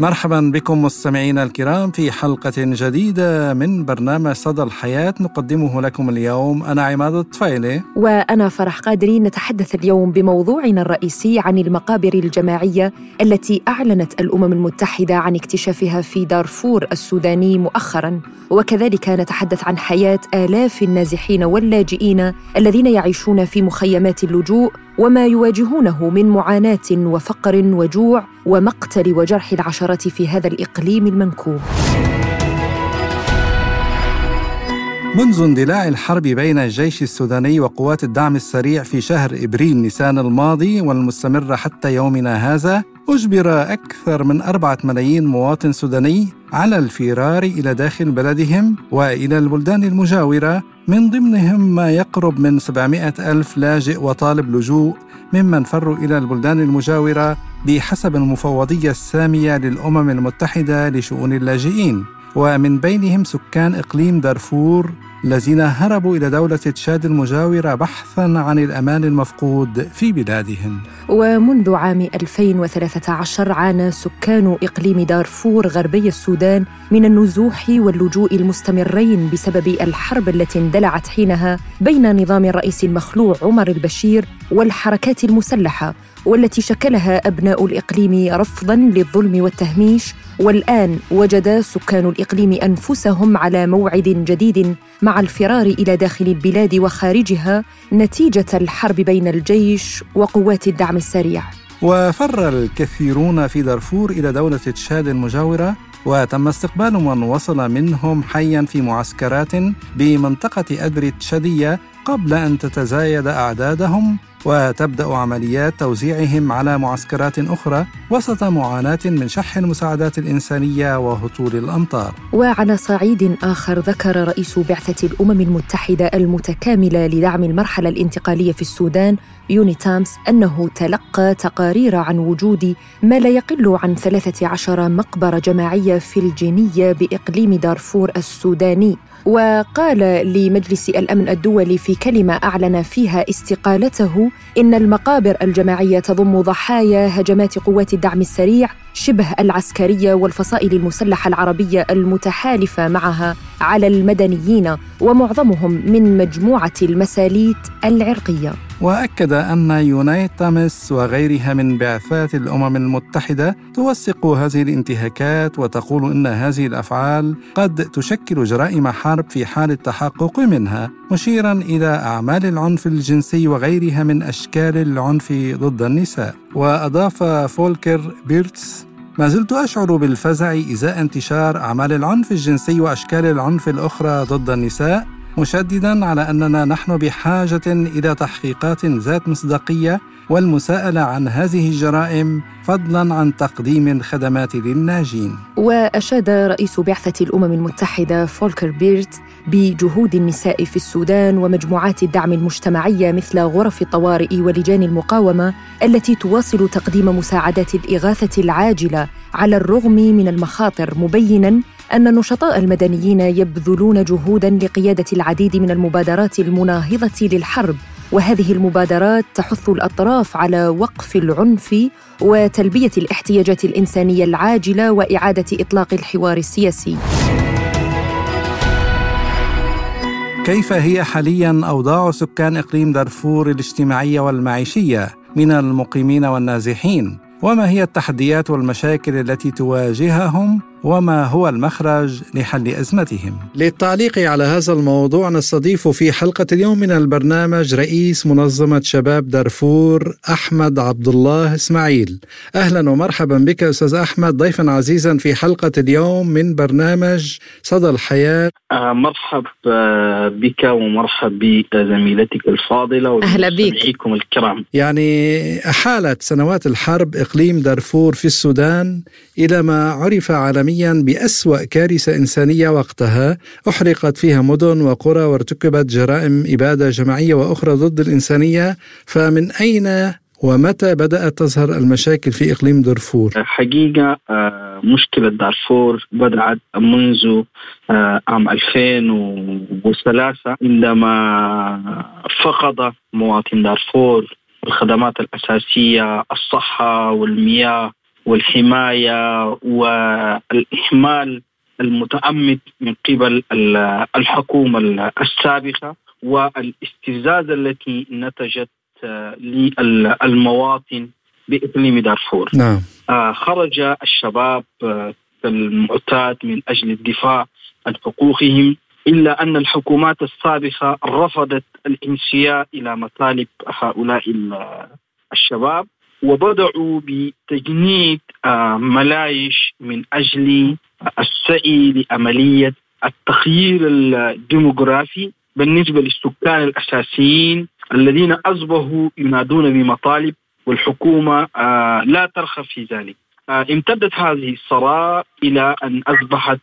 مرحبا بكم مستمعينا الكرام في حلقة جديدة من برنامج صدى الحياة نقدمه لكم اليوم. أنا عماد الطفيلي. وأنا فرح قادرين نتحدث اليوم بموضوعنا الرئيسي عن المقابر الجماعية التي أعلنت الأمم المتحدة عن اكتشافها في دارفور السوداني مؤخرا. وكذلك نتحدث عن حياة آلاف النازحين واللاجئين الذين يعيشون في مخيمات اللجوء وما يواجهونه من معاناة وفقر وجوع ومقتل وجرح العشرات في هذا الإقليم المنكوب. منذ اندلاع الحرب بين الجيش السوداني وقوات الدعم السريع في شهر إبريل نيسان الماضي والمستمره حتى يومنا هذا أجبر أكثر من أربعة ملايين مواطن سوداني على الفرار إلى داخل بلدهم وإلى البلدان المجاورة من ضمنهم ما يقرب من 700 ألف لاجئ وطالب لجوء ممن فروا إلى البلدان المجاورة بحسب المفوضية السامية للأمم المتحدة لشؤون اللاجئين ومن بينهم سكان إقليم دارفور الذين هربوا إلى دولة تشاد المجاورة بحثا عن الأمان المفقود في بلادهم. ومنذ عام 2013 عانى سكان إقليم دارفور غربي السودان من النزوح واللجوء المستمرين بسبب الحرب التي اندلعت حينها بين نظام الرئيس المخلوع عمر البشير والحركات المسلحة والتي شكلها أبناء الإقليم رفضاً للظلم والتهميش والآن وجد سكان الإقليم أنفسهم على موعد جديد مع الفرار إلى داخل البلاد وخارجها نتيجة الحرب بين الجيش وقوات الدعم السريع. وفر الكثيرون في دارفور إلى دولة تشاد المجاورة وتم استقبال من وصل منهم حيا في معسكرات بمنطقة أدري تشادية قبل أن تتزايد أعدادهم. وتبدأ عمليات توزيعهم على معسكرات أخرى وسط معاناة من شح المساعدات الإنسانية وهطول الأمطار. وعلى صعيد آخر ذكر رئيس بعثة الأمم المتحدة المتكاملة لدعم المرحلة الانتقالية في السودان يوني تامس أنه تلقى تقارير عن وجود ما لا يقل عن 13 مقبرة جماعية في الجينية بإقليم دارفور السوداني وقال لمجلس الأمن الدولي في كلمة أعلن فيها استقالته إن المقابر الجماعية تضم ضحايا هجمات قوات الدعم السريع شبه العسكرية والفصائل المسلحة العربية المتحالفة معها على المدنيين ومعظمهم من مجموعة المساليت العرقية. وأكد أن يونيتامس وغيرها من بعثات الأمم المتحدة توثق هذه الانتهاكات وتقول إن هذه الأفعال قد تشكل جرائم حرب في حال التحقق منها مشيرا إلى أعمال العنف الجنسي وغيرها من أشكال العنف ضد النساء. وأضاف فولكر بيرتس ما زلت أشعر بالفزع إزاء انتشار أعمال العنف الجنسي وأشكال العنف الأخرى ضد النساء مشددا على أننا نحن بحاجة إلى تحقيقات ذات مصداقية والمساءلة عن هذه الجرائم فضلا عن تقديم الخدمات للناجين. وأشاد رئيس بعثة الأمم المتحدة فولكر بيرت بجهود النساء في السودان ومجموعات الدعم المجتمعية مثل غرف الطوارئ ولجان المقاومة التي تواصل تقديم مساعدات الإغاثة العاجلة على الرغم من المخاطر مبينا أن النشطاء المدنيين يبذلون جهودا لقيادة العديد من المبادرات المناهضة للحرب. وهذه المبادرات تحث الأطراف على وقف العنف وتلبية الاحتياجات الإنسانية العاجلة وإعادة إطلاق الحوار السياسي. كيف هي حاليا أوضاع سكان إقليم دارفور الاجتماعية والمعيشية من المقيمين والنازحين؟ وما هي التحديات والمشاكل التي تواجههم؟ وما هو المخرج لحل أزمتهم. للتعليق على هذا الموضوع نستضيف في حلقة اليوم من البرنامج رئيس منظمة شباب دارفور أحمد عبد الله إسماعيل. أهلا ومرحبا بك أستاذ أحمد ضيفا عزيزا في حلقة اليوم من برنامج صدى الحياة. آه مرحب بك ومرحب بزميلتك الفاضلة أهلا بك الكرام. يعني أحالت سنوات الحرب إقليم دارفور في السودان إلى ما عرف عالميا عالميا بأسوأ كارثة إنسانية وقتها أحرقت فيها مدن وقرى وارتكبت جرائم إبادة جماعية وأخرى ضد الإنسانية فمن أين ومتى بدأت تظهر المشاكل في إقليم دارفور؟ حقيقة آه، مشكلة دارفور بدأت منذ آه، عام 2003 عندما فقد مواطن دارفور الخدمات الأساسية الصحة والمياه والحماية والإهمال المتأمد من قبل الحكومة السابقة والاستفزاز التي نتجت للمواطن بإقليم دارفور نعم. آه، خرج الشباب آه، المعتاد من أجل الدفاع عن حقوقهم إلا أن الحكومات السابقة رفضت الانسياء إلى مطالب هؤلاء الشباب وبدأوا بتجنيد آه، ملايش من أجل السعي لعملية التغيير الديموغرافي بالنسبة للسكان الأساسيين الذين أصبحوا ينادون بمطالب والحكومة آه، لا ترخى في ذلك. آه، امتدت هذه الصراع إلى أن أصبحت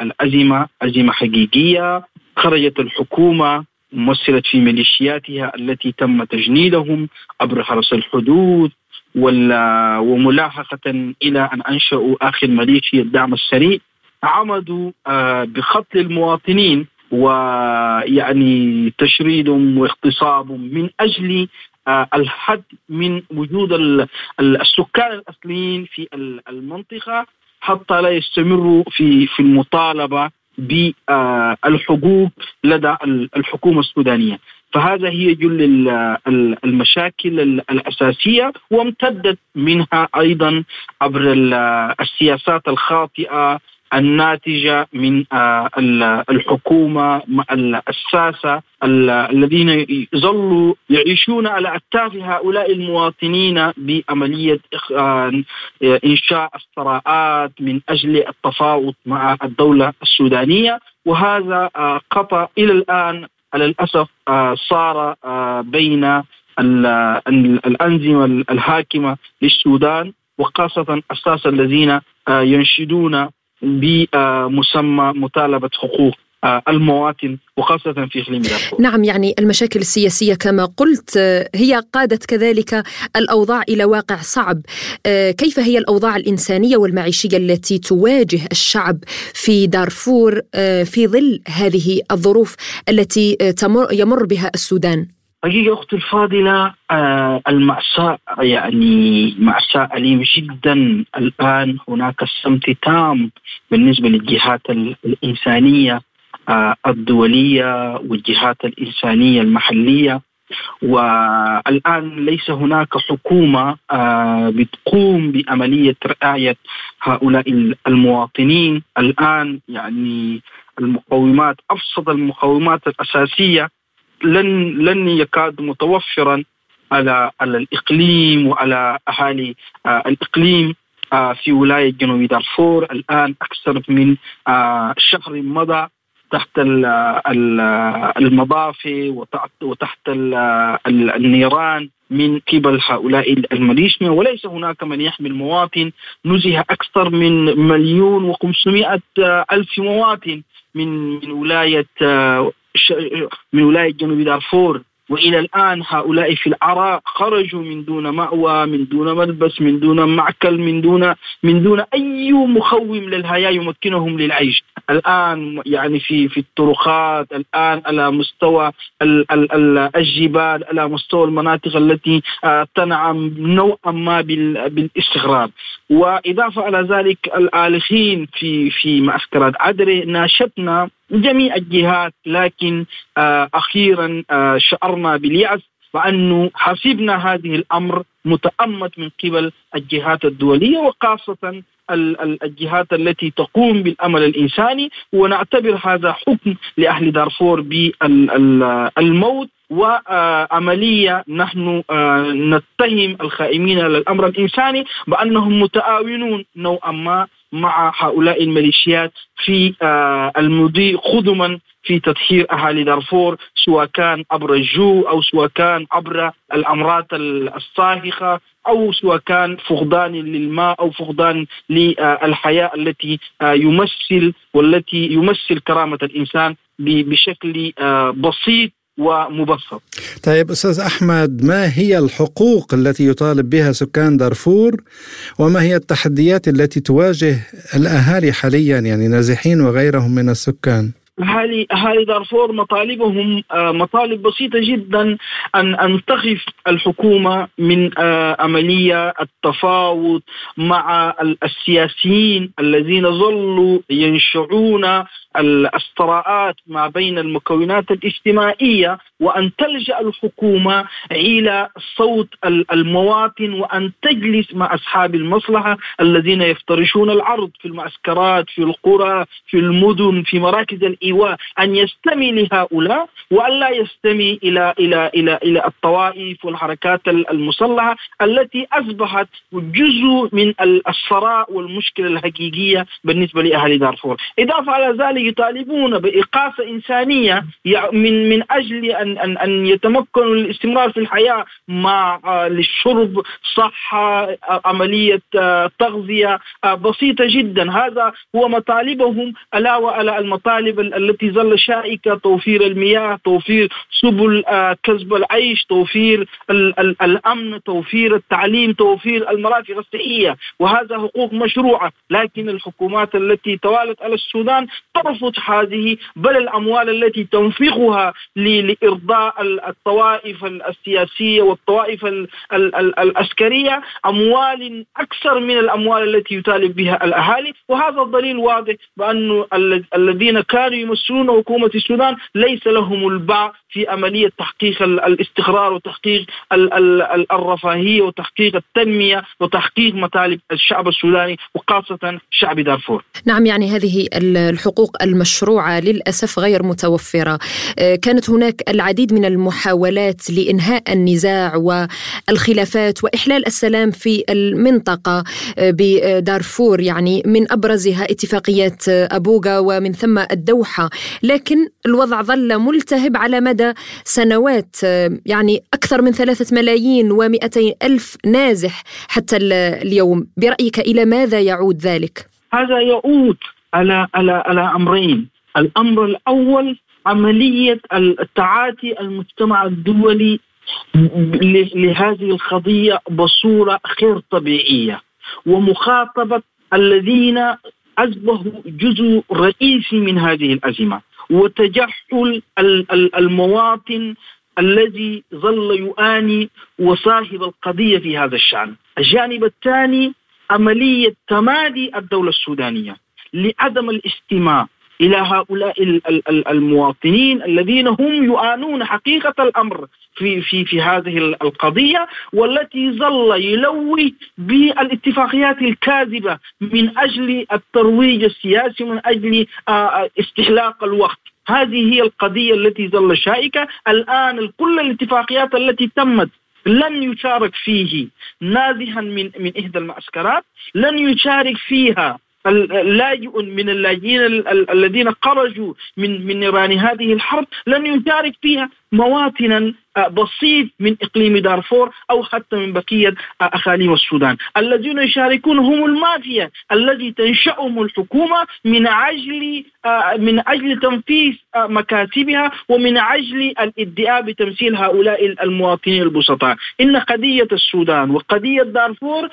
الأزمة أزمة حقيقية خرجت الحكومة مثلت في ميليشياتها التي تم تجنيدهم عبر حرس الحدود وملاحقة إلى أن أنشأوا آخر ميليشيا الدعم السريع. عمدوا آه، بقتل المواطنين ويعني تشريدهم واغتصابهم من أجل آه، الحد من وجود السكان الأصليين في المنطقة حتى لا يستمروا في في المطالبة بالحقوق لدى الحكومة السودانية. فهذا هي جل المشاكل الأساسية وامتدت منها أيضا عبر السياسات الخاطئة الناتجة من آه، الحكومة الساسة الذين ظلوا يعيشون على أكتاف هؤلاء المواطنين بعملية آه، إنشاء الصراعات من أجل التفاوض مع الدولة السودانية. وهذا آه، قطع إلى الآن على الأسف صار بين الأنظمة الحاكمة للسودان وخاصة أساس الذين ينشدون بمسمى مطالبة حقوق آه، المواطن وخاصة في إقليم دارفور نعم يعني المشاكل السياسية كما قلت آه، هي قادت كذلك الأوضاع إلى واقع صعب. آه، كيف هي الأوضاع الإنسانية والمعيشية التي تواجه الشعب في دارفور في ظل هذه الظروف التي يمر بها السودان؟ حقيقة أختي الفاضلة آه المأساة يعني مأساة أليمة جدا. الآن هناك الصمت تام بالنسبة للجهات الإنسانية آه الدولية والجهات الإنسانية المحلية. والآن ليس هناك حكومة آه بتقوم بعملية رعاية هؤلاء المواطنين. الآن يعني المقومات أبسط المقومات الأساسية لن لن يكاد متوفرا على على الإقليم وعلى أهالي آه الإقليم آه في ولاية جنوب دارفور. الآن أكثر من آه شهر مضى تحت المضافة وتحت النيران من قبل هؤلاء الميليشيا. وليس هناك من يحمي المواطن نزه أكثر من مليون وخمسمائة ألف مواطن من من ولاية من ولاية جنوب دارفور. وإلى الآن هؤلاء في العراق خرجوا من دون مأوى من دون ملبس من دون معكل من دون من دون أي مخوم للحياه يمكنهم للعيش. الآن يعني في في الطرقات الآن على مستوى ال ال ال الجبال على مستوى المناطق التي آه، تنعم نوعا ما بالاستغراب. وإضافة على ذلك الالخين في في معسكرات عدري ناشدنا جميع الجهات لكن آه، أخيرا آه، شعرنا باليأس وانه حسبنا هذه الأمر متأمت من قبل الجهات الدولية وخاصة الجهات التي تقوم بالأمل الإنساني ونعتبر هذا حكم لأهل دارفور بالموت وعملية نحن آه، نتهم الخائمين على الأمر الإنساني بأنهم متعاونون نوعا ما مع هؤلاء الميليشيات في آه، المضي قدما في تطهير أهالي دارفور سواء كان عبر الجو أو سواء كان عبر الأمراض الصاهقه أو سواء كان فقدان للماء أو فقدان للحياة التي آه، يمثل والتي يمثل كرامة الإنسان بشكل بسيط. ومبسط. طيب أستاذ أحمد ما هي الحقوق التي يطالب بها سكان دارفور وما هي التحديات التي تواجه الأهالي حاليا يعني نازحين وغيرهم من السكان؟ اهالي اهالي دارفور مطالبهم آه، مطالب بسيطة جدا ان أن تخف الحكومة من آه، عملية التفاوض مع السياسيين الذين ظلوا ينشعون الصراعات ما بين المكونات الاجتماعية وأن تلجأ الحكومة إلى صوت المواطن وأن تجلس مع أصحاب المصلحة الذين يفترشون العرض في المعسكرات في القرى في المدن في مراكز الايواء أن يستمع لهؤلاء وأن لا يستمع إلى إلى إلى إلى الطوائف والحركات المسلحة التي أصبحت جزء من الصراع والمشكلة الحقيقية بالنسبة لاهالي دارفور، إضافة على ذلك يطالبون باقاصه إنسانية من من أجل ان ان أن يتمكنوا الاستمرار في الحياة مع آه، للشرب صحة آه، عملية آه، تغذية بسيطة جدا. هذا هو مطالبهم علاوه على المطالب التي ظل شائكة توفير المياه توفير سبل كسب العيش توفير الأمن توفير التعليم توفير المرافق الصحية. وهذا حقوق مشروعة. لكن الحكومات التي توالت على السودان ترفض هذه بل الأموال التي تنفقها لإرضاء الطوائف السياسية والطوائف العسكرية. أموال أكثر من الأموال التي يطالب بها الأهالي. وهذا الدليل واضح بأن الذين كانوا يمثلون حكومه السودان ليس لهم الباع في عملية تحقيق الاستقرار وتحقيق الرفاهية وتحقيق التنمية وتحقيق مطالب الشعب السوداني وخاصة شعب دارفور. نعم يعني هذه الحقوق المشروعة للأسف غير متوفرة. آه، كانت هناك العديد من المحاولات لإنهاء النزاع والخلافات وإحلال السلام في المنطقة آه، بدارفور يعني من أبرزها اتفاقيه أبوغا ومن ثم الدوحه، لكن الوضع ظل ملتهب على مدى سنوات يعني أكثر من ثلاثة ملايين ومئتي ألف نازح حتى اليوم. برأيك إلى ماذا يعود ذلك؟ هذا يعود على على على أمرين. الأمر الأول عملية التعاطي المجتمع الدولي لهذه القضية بصورة غير طبيعية ومخاطبة الذين أصبحوا جزء رئيسي من هذه الأزمة وتجحل المواطن الذي ظل يعاني وصاحب القضية في هذا الشأن. الجانب الثاني عملية تمادي الدولة السودانية لعدم الاستماع إلى هؤلاء المواطنين الذين هم يعانون حقيقة الأمر في في في هذه القضية والتي ظل يلوي بالاتفاقيات الكاذبة من أجل الترويج السياسي من أجل آه، آه، استهلاك الوقت. هذه هي القضية التي ظل شائكة. الآن كل الاتفاقيات التي تمت لن يشارك فيه نازحا من من إحدى المعسكرات لن يشارك فيها اللاجئ من اللاجئين الذين خرجوا من من نيران هذه الحرب لن يشارك فيها مواطنا بسيط من إقليم دارفور أو حتى من بقية اقاليم السودان، الذين يشاركون هم المافيا الذي تنشأهم الحكومة من أجل من أجل تنفيذ مكاتبها ومن أجل الادعاء بتمثيل هؤلاء المواطنين البسطاء، إن قضية السودان وقضية دارفور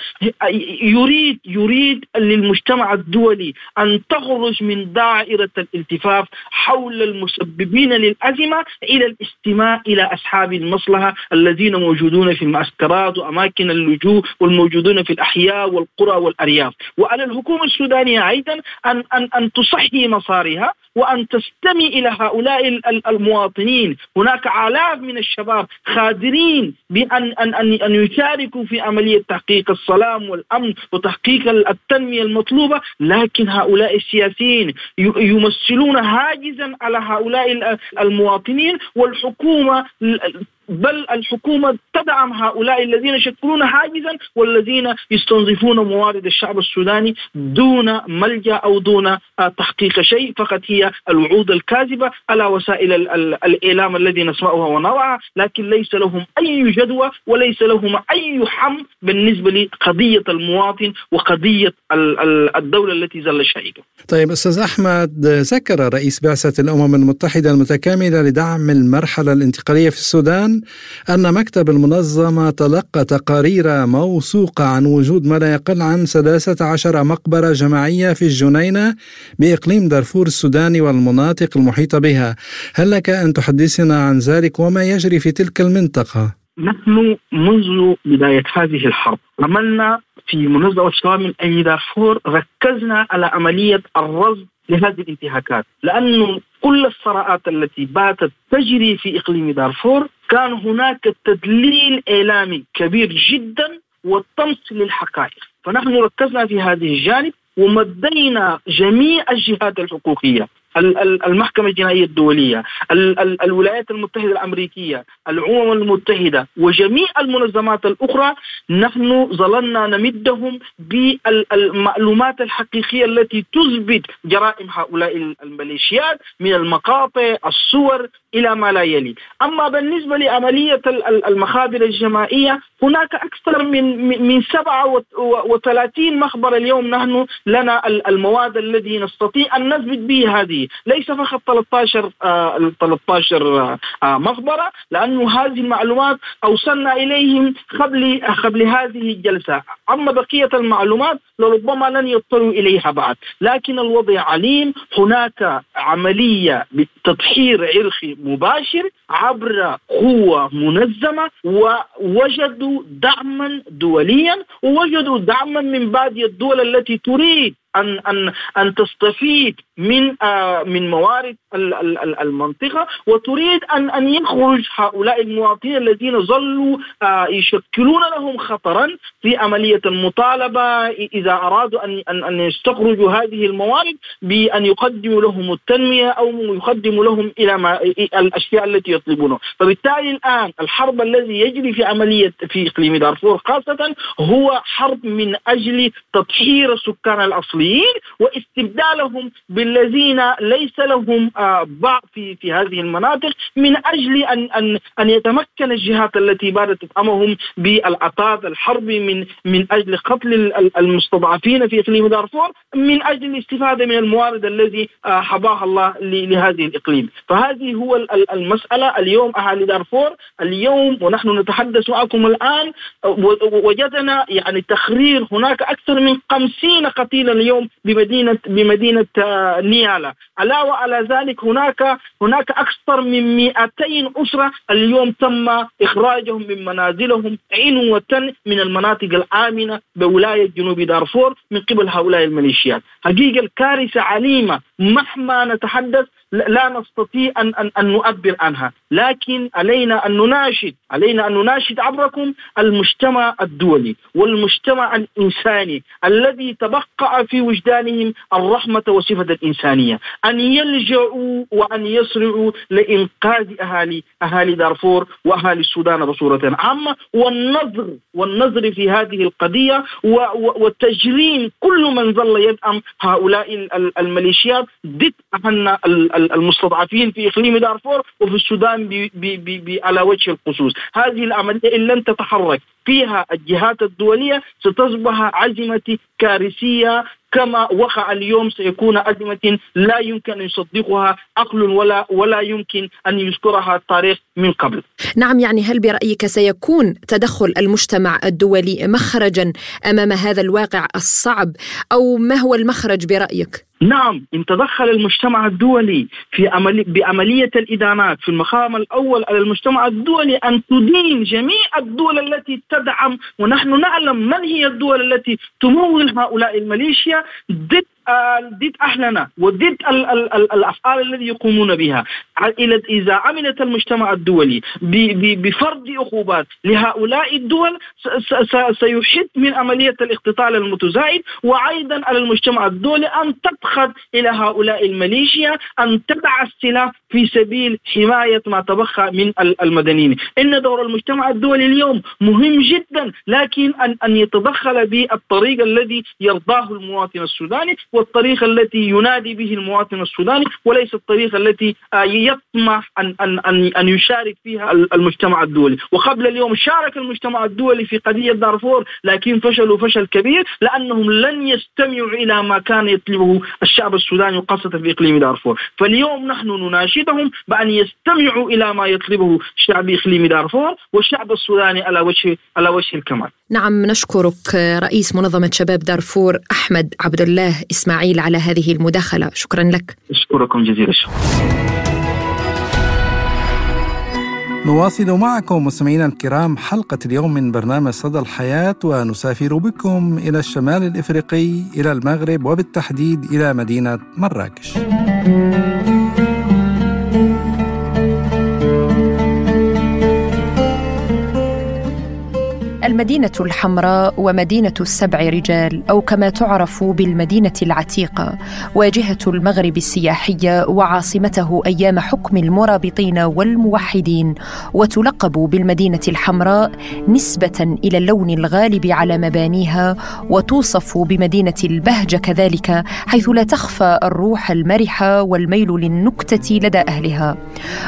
يريد يريد للمجتمع الدولي أن تخرج من دائرة الالتفاف حول المسببين للأزمة إلى الاستماع إلى أصحاب المصلحة الذين موجودون في المعسكرات وأماكن اللجوء والموجودون في الأحياء والقرى والأرياف. وعلى الحكومة السودانية أيضا أن, أن, أن تصحي مسارها وأن تستمع إلى هؤلاء المواطنين. هناك آلاف من الشباب قادرين بأن أن أن أن يشاركوا في عملية تحقيق السلام والأمن وتحقيق التنمية المطلوبة. لكن هؤلاء السياسيين يمثلون هاجزا على هؤلاء المواطنين والحكومة بل الحكومة تدعم هؤلاء الذين يشكلون حاجزا والذين يستنظفون موارد الشعب السوداني دون ملجأ أو دون تحقيق شيء. فقط هي الوعود الكاذبة على وسائل الإعلام الذي نسمعها ونراها لكن ليس لهم أي جدوى وليس لهم أي حم بالنسبة لقضية المواطن وقضية الدولة التي زل شهيدة. طيب أستاذ أحمد ذكر رئيس بعثة الأمم المتحدة المتكاملة لدعم المرحلة الانتقالية في السودان أن مكتب المنظمة تلقى تقارير موثوقة عن وجود ما لا يقل عن 13 مقبرة جماعية في الجنينة بإقليم دارفور السوداني والمناطق المحيطة بها هل لك أن تحدثنا عن ذلك وما يجري في تلك المنطقة؟ نحن منذ بداية هذه الحرب عملنا في منظمة الشباب من أي دارفور ركزنا على عملية الرصد لهذه الانتهاكات لأنه كل الصراعات التي باتت تجري في إقليم دارفور كان هناك تدليل إعلامي كبير جدا والطمس للحقائق. فنحن ركزنا في هذه الجانب ومدينا جميع الجهات الحقوقية. المحكمة الجنائية الدولية الولايات المتحدة الأمريكية الأمم المتحدة وجميع المنظمات الأخرى نحن ظللنا نمدهم بالمعلومات الحقيقية التي تثبت جرائم هؤلاء الميليشيات من المقاطع الصور إلى ما لا يلي. أما بالنسبة لعملية المخابر الجماعية هناك أكثر من من 37 مخبر اليوم نحن لنا المواد الذي نستطيع أن نثبت به هذه. ليس فقط 13 آه 13 آه, آه، مخبرة لأنه هذه المعلومات أوصلنا إليهم قبل قبل هذه الجلسة. أما بقية المعلومات لربما لن يضطروا إليها بعد. لكن الوضع عليم هناك عملية بتطهير عرقي مباشر عبر قوة منظمة ووجدوا دعما دوليا ووجدوا دعما من بعض الدول التي تريد أن أن أن تستفيد من آه من موارد المنطقة وتريد أن أن يخرج هؤلاء المواطنين الذين ظلوا آه يشكلون لهم خطرا في عملية المطالبة إذا أرادوا أن أن أن يستخرجوا هذه الموارد بأن يقدموا لهم التنمية أو يقدموا لهم إلى ما الأشياء التي يطلبونها، فبالتالي الآن الحرب الذي يجري في عملية في إقليم دارفور خاصة هو حرب من أجل تطهير السكان الأصليين. المصريين واستبدالهم بالذين ليس لهم آه، باع في في هذه المناطق من أجل أن أن أن يتمكن الجهات التي باتت تدعمهم بالعطاء الحربي من من أجل قتل المستضعفين في إقليم دارفور من أجل الاستفادة من الموارد الذي آه، حباها الله لهذه الإقليم، فهذه هو المسألة. اليوم أهالي دارفور اليوم ونحن نتحدث معكم الآن وجدنا يعني تقرير هناك أكثر من 50 قتيلا اليوم اليوم بمدينه بمدينة آه، نيالا. علاوه على ذلك هناك هناك أكثر من 200 أسرة اليوم تم إخراجهم من منازلهم عنوة من المناطق الآمنة بولاية جنوب دارفور من قبل هؤلاء الميليشيات. حقيقة الكارثة عليمة. مهما نتحدث لا نستطيع أن, أن, أن نعبر عنها. لكن علينا أن نناشد علينا أن نناشد عبركم المجتمع الدولي والمجتمع الإنساني الذي تبقى في وجدانهم الرحمة وصفة الإنسانية. أن يلجأوا وأن يسرعوا لإنقاذ أهالي أهالي دارفور وأهالي السودان بصورة عامة. والنظر والنظر في هذه القضية وتجريم كل من ظل يدعم هؤلاء الميليشيات ضد أن المستضعفين في إقليم دارفور وفي السودان على وجه الخصوص، هذه العملية إن لم تتحرك. فيها الجهات الدولية ستصبح عزمة كارثية كما وقع اليوم سيكون أزمة لا يمكن أن يصدقها عقل ولا ولا يمكن أن يذكرها التاريخ من قبل. نعم يعني هل برأيك سيكون تدخل المجتمع الدولي مخرجا أمام هذا الواقع الصعب أو ما هو المخرج برأيك؟ نعم إن تدخل المجتمع الدولي في عملي بعملية الإدانات في المقام الأول على المجتمع الدولي أن تدين جميع الدول التي تدعم ونحن نعلم من هي الدول التي تمول هؤلاء الميليشيا ضد ضد اهلنا وضد ال ال ال الأفعال التي يقومون بها. إذا عملت المجتمع الدولي بفرض عقوبات لهؤلاء الدول سيحد من عملية الاقتتال المتزايد وأيضا على المجتمع الدولي أن تضغط إلى هؤلاء الميليشيا أن تضع السلاح في سبيل حماية ما تبقى من المدنيين، إن دور المجتمع الدولي اليوم مهم جدا لكن ان أن يتدخل بالطريق الذي يرضاه المواطن السوداني والطريقة التي ينادي به المواطن السوداني وليس الطريقة التي آه، يطمح أن أن أن أن يشارك فيها المجتمع الدولي، وقبل اليوم شارك المجتمع الدولي في قضية دارفور لكن فشلوا فشل كبير لأنهم لن يستمعوا إلى ما كان يطلبه الشعب السوداني وخاصة في إقليم دارفور، فاليوم نحن نناشدهم بأن يستمعوا إلى ما يطلبه شعب إقليم دارفور والشعب السوداني على وجه على وجه الكمال. نعم نشكرك رئيس منظمة شباب دارفور أحمد عبد الله إسماعيل على هذه المداخلة، شكرا لك. أشكركم جزيل الشكر. نواصل معكم مستمعينا الكرام حلقة اليوم من برنامج صدى الحياة ونسافر بكم إلى الشمال الإفريقي إلى المغرب وبالتحديد إلى مدينة مراكش. المدينة الحمراء ومدينة السبع رجال أو كما تعرف بالمدينة العتيقة واجهة المغرب السياحية وعاصمته أيام حكم المرابطين والموحدين وتلقب بالمدينة الحمراء نسبة إلى اللون الغالب على مبانيها وتوصف بمدينة البهجة كذلك حيث لا تخفى الروح المرحة والميل للنكتة لدى أهلها.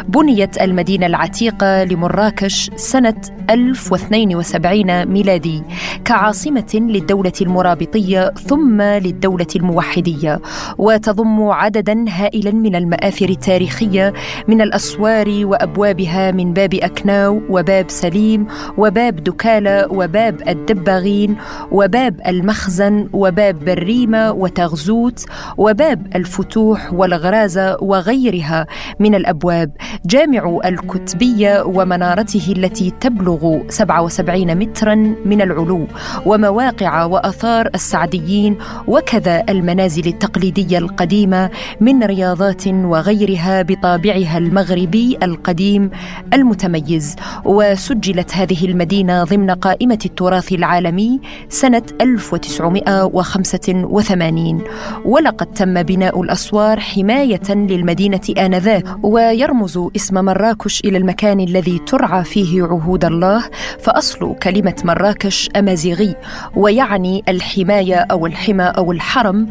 بنيت المدينة العتيقة لمراكش سنة 1072 ميلادي كعاصمة للدولة المرابطية ثم للدولة الموحدية وتضم عددا هائلا من المآثر التاريخية من الأسوار وأبوابها من باب أكناو وباب سليم وباب دكالة وباب الدباغين وباب المخزن وباب بريمة وتغزوت وباب الفتوح والغرازة وغيرها من الأبواب جامع الكتبية ومنارته التي تبلغ 77 متر مترا من العلو ومواقع وآثار السعديين وكذا المنازل التقليدية القديمة من رياضات وغيرها بطابعها المغربي القديم المتميز. وسجلت هذه المدينة ضمن قائمة التراث العالمي سنة 1985 ولقد تم بناء الأسوار حماية للمدينة آنذاك ويرمز اسم مراكش إلى المكان الذي ترعى فيه عهود الله. فأصل كلمة مراكش أمازيغي ويعني الحماية أو الحمى أو الحرم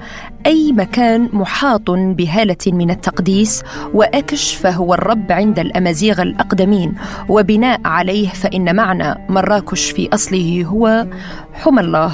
أي مكان محاط بهالة من التقديس وأكش فهو الرب عند الأمازيغ الأقدمين وبناء عليه فإن معنى مراكش في أصله هو حمى الله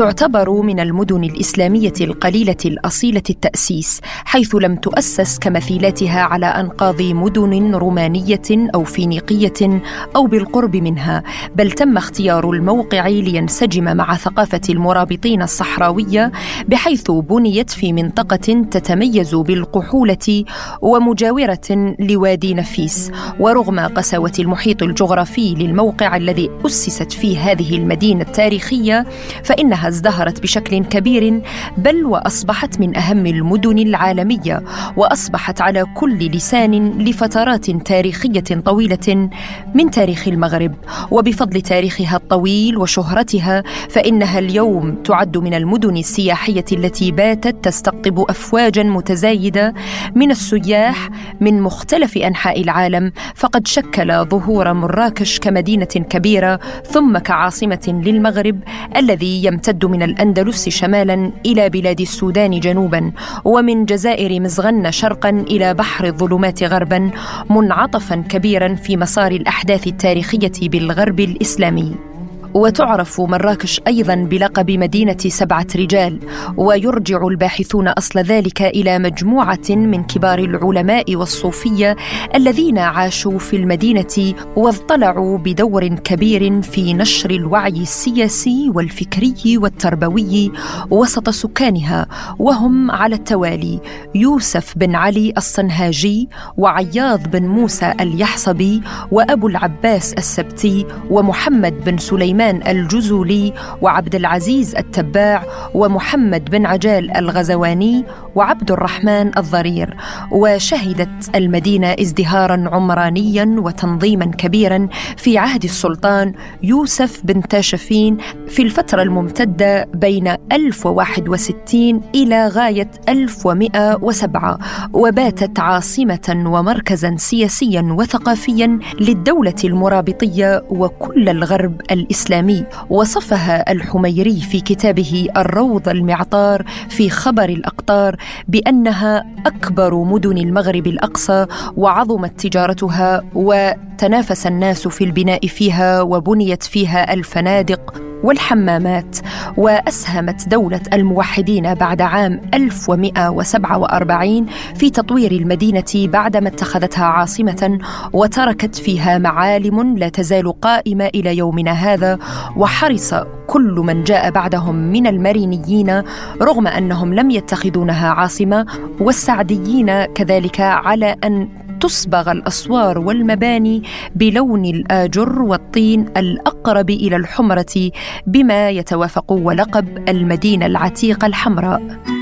تعتبر من المدن الإسلامية القليلة الأصيلة التأسيس حيث لم تؤسس كمثيلاتها على أنقاض مدن رومانية أو فينيقية أو بالقرب منها بل تم اختيار الموقع لينسجم مع ثقافة المرابطين الصحراوية بحيث بنيت في منطقة تتميز بالقحولة ومجاورة لوادي نفيس ورغم قساوة المحيط الجغرافي للموقع الذي أسست فيه هذه المدينة التاريخية فإنها ازدهرت بشكل كبير بل وأصبحت من أهم المدن العالمية وأصبحت على كل لسان لفترات تاريخية طويلة من تاريخ المغرب. وبفضل تاريخها الطويل وشهرتها فإنها اليوم تعد من المدن السياحية التي باتت تستقطب افواجا متزايدة من السياح من مختلف أنحاء العالم. فقد شكل ظهور مراكش كمدينة كبيرة ثم كعاصمة للمغرب الذي يمتد يمتد من الأندلس شمالا إلى بلاد السودان جنوبا ومن جزائر مزغن شرقا إلى بحر الظلمات غربا منعطفا كبيرا في مسار الأحداث التاريخية بالغرب الإسلامي. وتعرف مراكش أيضا بلقب مدينة سبعة رجال ويرجع الباحثون أصل ذلك إلى مجموعة من كبار العلماء والصوفية الذين عاشوا في المدينة واضطلعوا بدور كبير في نشر الوعي السياسي والفكري والتربوي وسط سكانها وهم على التوالي يوسف بن علي الصنهاجي وعياض بن موسى اليحصبي وأبو العباس السبتي ومحمد بن سليمان سليمان الجزولي وعبد العزيز التباع ومحمد بن عجال الغزواني وعبد الرحمن الضرير. وشهدت المدينة ازدهارا عمرانيا وتنظيما كبيرا في عهد السلطان يوسف بن تاشفين في الفترة الممتدة بين 1061 إلى غاية 1107 وباتت عاصمة ومركزا سياسيا وثقافيا للدولة المرابطية وكل الغرب الإسلامي وصفها الحميري في كتابه الروض المعطار في خبر الأقطار بأنها أكبر مدن المغرب الأقصى وعظمت تجارتها وتنافس الناس في البناء فيها وبنيت فيها الفنادق والحمامات وأسهمت دولة الموحدين بعد عام 1147 في تطوير المدينة بعدما اتخذتها عاصمة وتركت فيها معالم لا تزال قائمة إلى يومنا هذا وحرص كل من جاء بعدهم من المرينيين رغم أنهم لم يتخذونها عاصمة والسعديين كذلك على أن تصبغ الأسوار والمباني بلون الآجر والطين الأقرب إلى الحمرة بما يتوافق ولقب المدينة العتيقة الحمراء.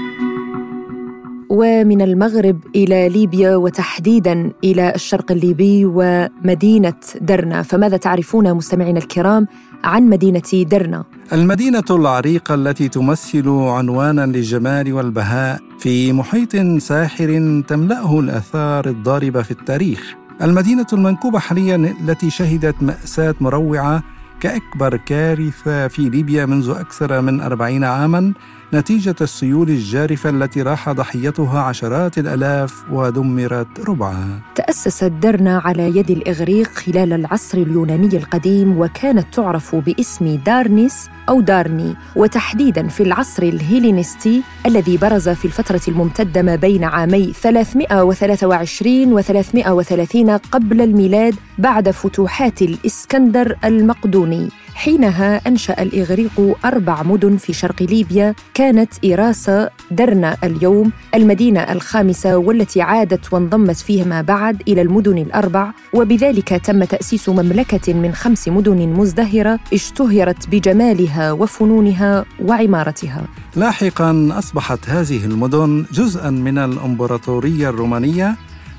ومن المغرب إلى ليبيا وتحديدا إلى الشرق الليبي ومدينة درنا. فماذا تعرفون مستمعينا الكرام عن مدينة درنا؟ المدينة العريقة التي تمثل عنوانا للجمال والبهاء في محيط ساحر تملأه الآثار الضاربة في التاريخ. المدينة المنكوبة حاليا التي شهدت مأساة مروعة كأكبر كارثة في ليبيا منذ أكثر من أربعين عاماً نتيجة السيول الجارفة التي راح ضحيتها عشرات الآلاف ودمرت ربعها. تأسست درنا على يد الإغريق خلال العصر اليوناني القديم وكانت تعرف باسم دارنيس أو دارني وتحديدا في العصر الهيلينستي الذي برز في الفترة الممتدة ما بين عامي 323 و 330 قبل الميلاد بعد فتوحات الإسكندر المقدوني. حينها أنشأ الإغريق أربع مدن في شرق ليبيا كانت إيراسا درنا اليوم المدينة الخامسة والتي عادت وانضمت فيما بعد إلى المدن الأربع وبذلك تم تأسيس مملكة من خمس مدن مزدهرة اشتهرت بجمالها وفنونها وعمارتها. لاحقا أصبحت هذه المدن جزءا من الإمبراطورية الرومانية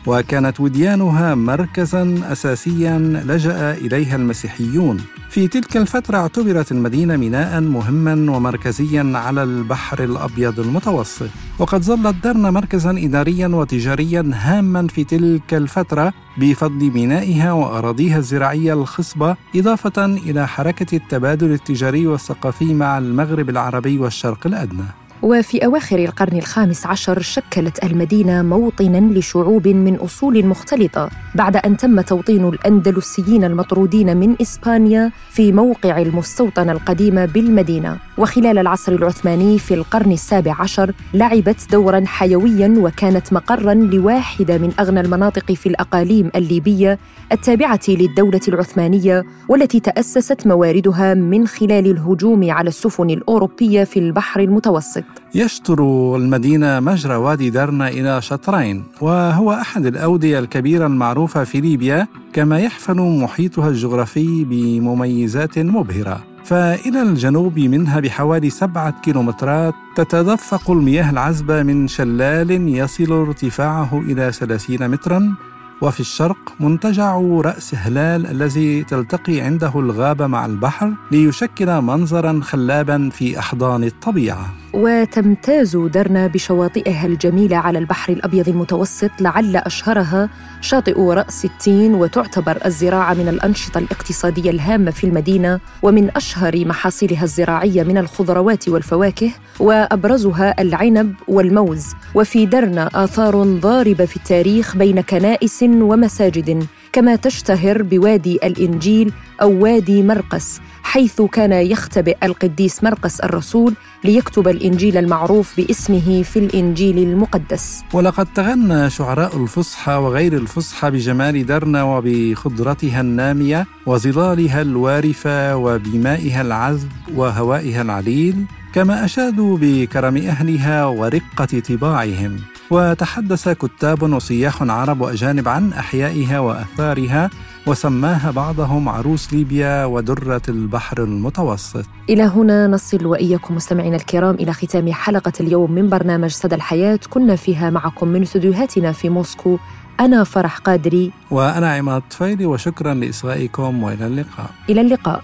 وكانت وديانها مركزا اساسيا لجأ إليها المسيحيون. في تلك الفترة اعتبرت المدينة ميناء مهما ومركزيا على البحر الأبيض المتوسط. وقد ظلت درنا مركزا إداريا وتجاريا هاما في تلك الفترة بفضل مينائها وأراضيها الزراعية الخصبة إضافة إلى حركة التبادل التجاري والثقافي مع المغرب العربي والشرق الأدنى. وفي أواخر القرن الخامس عشر شكلت المدينة موطنا لشعوب من أصول مختلطة بعد أن تم توطين الأندلسيين المطرودين من إسبانيا في موقع المستوطنة القديمة بالمدينة. وخلال العصر العثماني في القرن السابع عشر لعبت دورا حيويا وكانت مقرا لواحدة من أغنى المناطق في الأقاليم الليبية التابعة للدولة العثمانية والتي تأسست مواردها من خلال الهجوم على السفن الأوروبية في البحر المتوسط. يشطر المدينة مجرى وادي درنا إلى شطرين وهو أحد الأودية الكبيرة المعروفة في ليبيا كما يحفل محيطها الجغرافي بمميزات مبهرة. فإلى الجنوب منها بحوالي سبعة كيلومترات تتدفق المياه العذبة من شلال يصل ارتفاعه إلى 30 متراً وفي الشرق منتجع رأس هلال الذي تلتقي عنده الغابة مع البحر ليشكل منظرا خلابا في أحضان الطبيعة. وتمتاز درنا بشواطئها الجميلة على البحر الأبيض المتوسط لعل أشهرها شاطئ رأس التين وتعتبر الزراعة من الأنشطة الاقتصادية الهامة في المدينة ومن أشهر محاصيلها الزراعية من الخضروات والفواكه وأبرزها العنب والموز. وفي درنا آثار ضاربة في التاريخ بين كنائس ومساجد كما تشتهر بوادي الإنجيل أو وادي مرقس. حيث كان يختبئ القديس مرقس الرسول ليكتب الإنجيل المعروف باسمه في الإنجيل المقدس. ولقد تغنى شعراء الفصحى وغير الفصحى بجمال درنا وبخضرتها النامية وظلالها الوارفة وبمائها العذب وهوائها العليل كما أشادوا بكرم أهلها ورقة طباعهم. وتحدث كتاب وسياح عرب وأجانب عن أحيائها وأثارها وسماها بعضهم عروس ليبيا ودرة البحر المتوسط. إلى هنا نصل وإياكم مستمعينا الكرام إلى ختام حلقة اليوم من برنامج صدى الحياة. كنا فيها معكم من استديوهاتنا في موسكو. أنا فرح قادري. وأنا عماد طفيلي وشكرا لإصغائكم وإلى اللقاء. إلى اللقاء.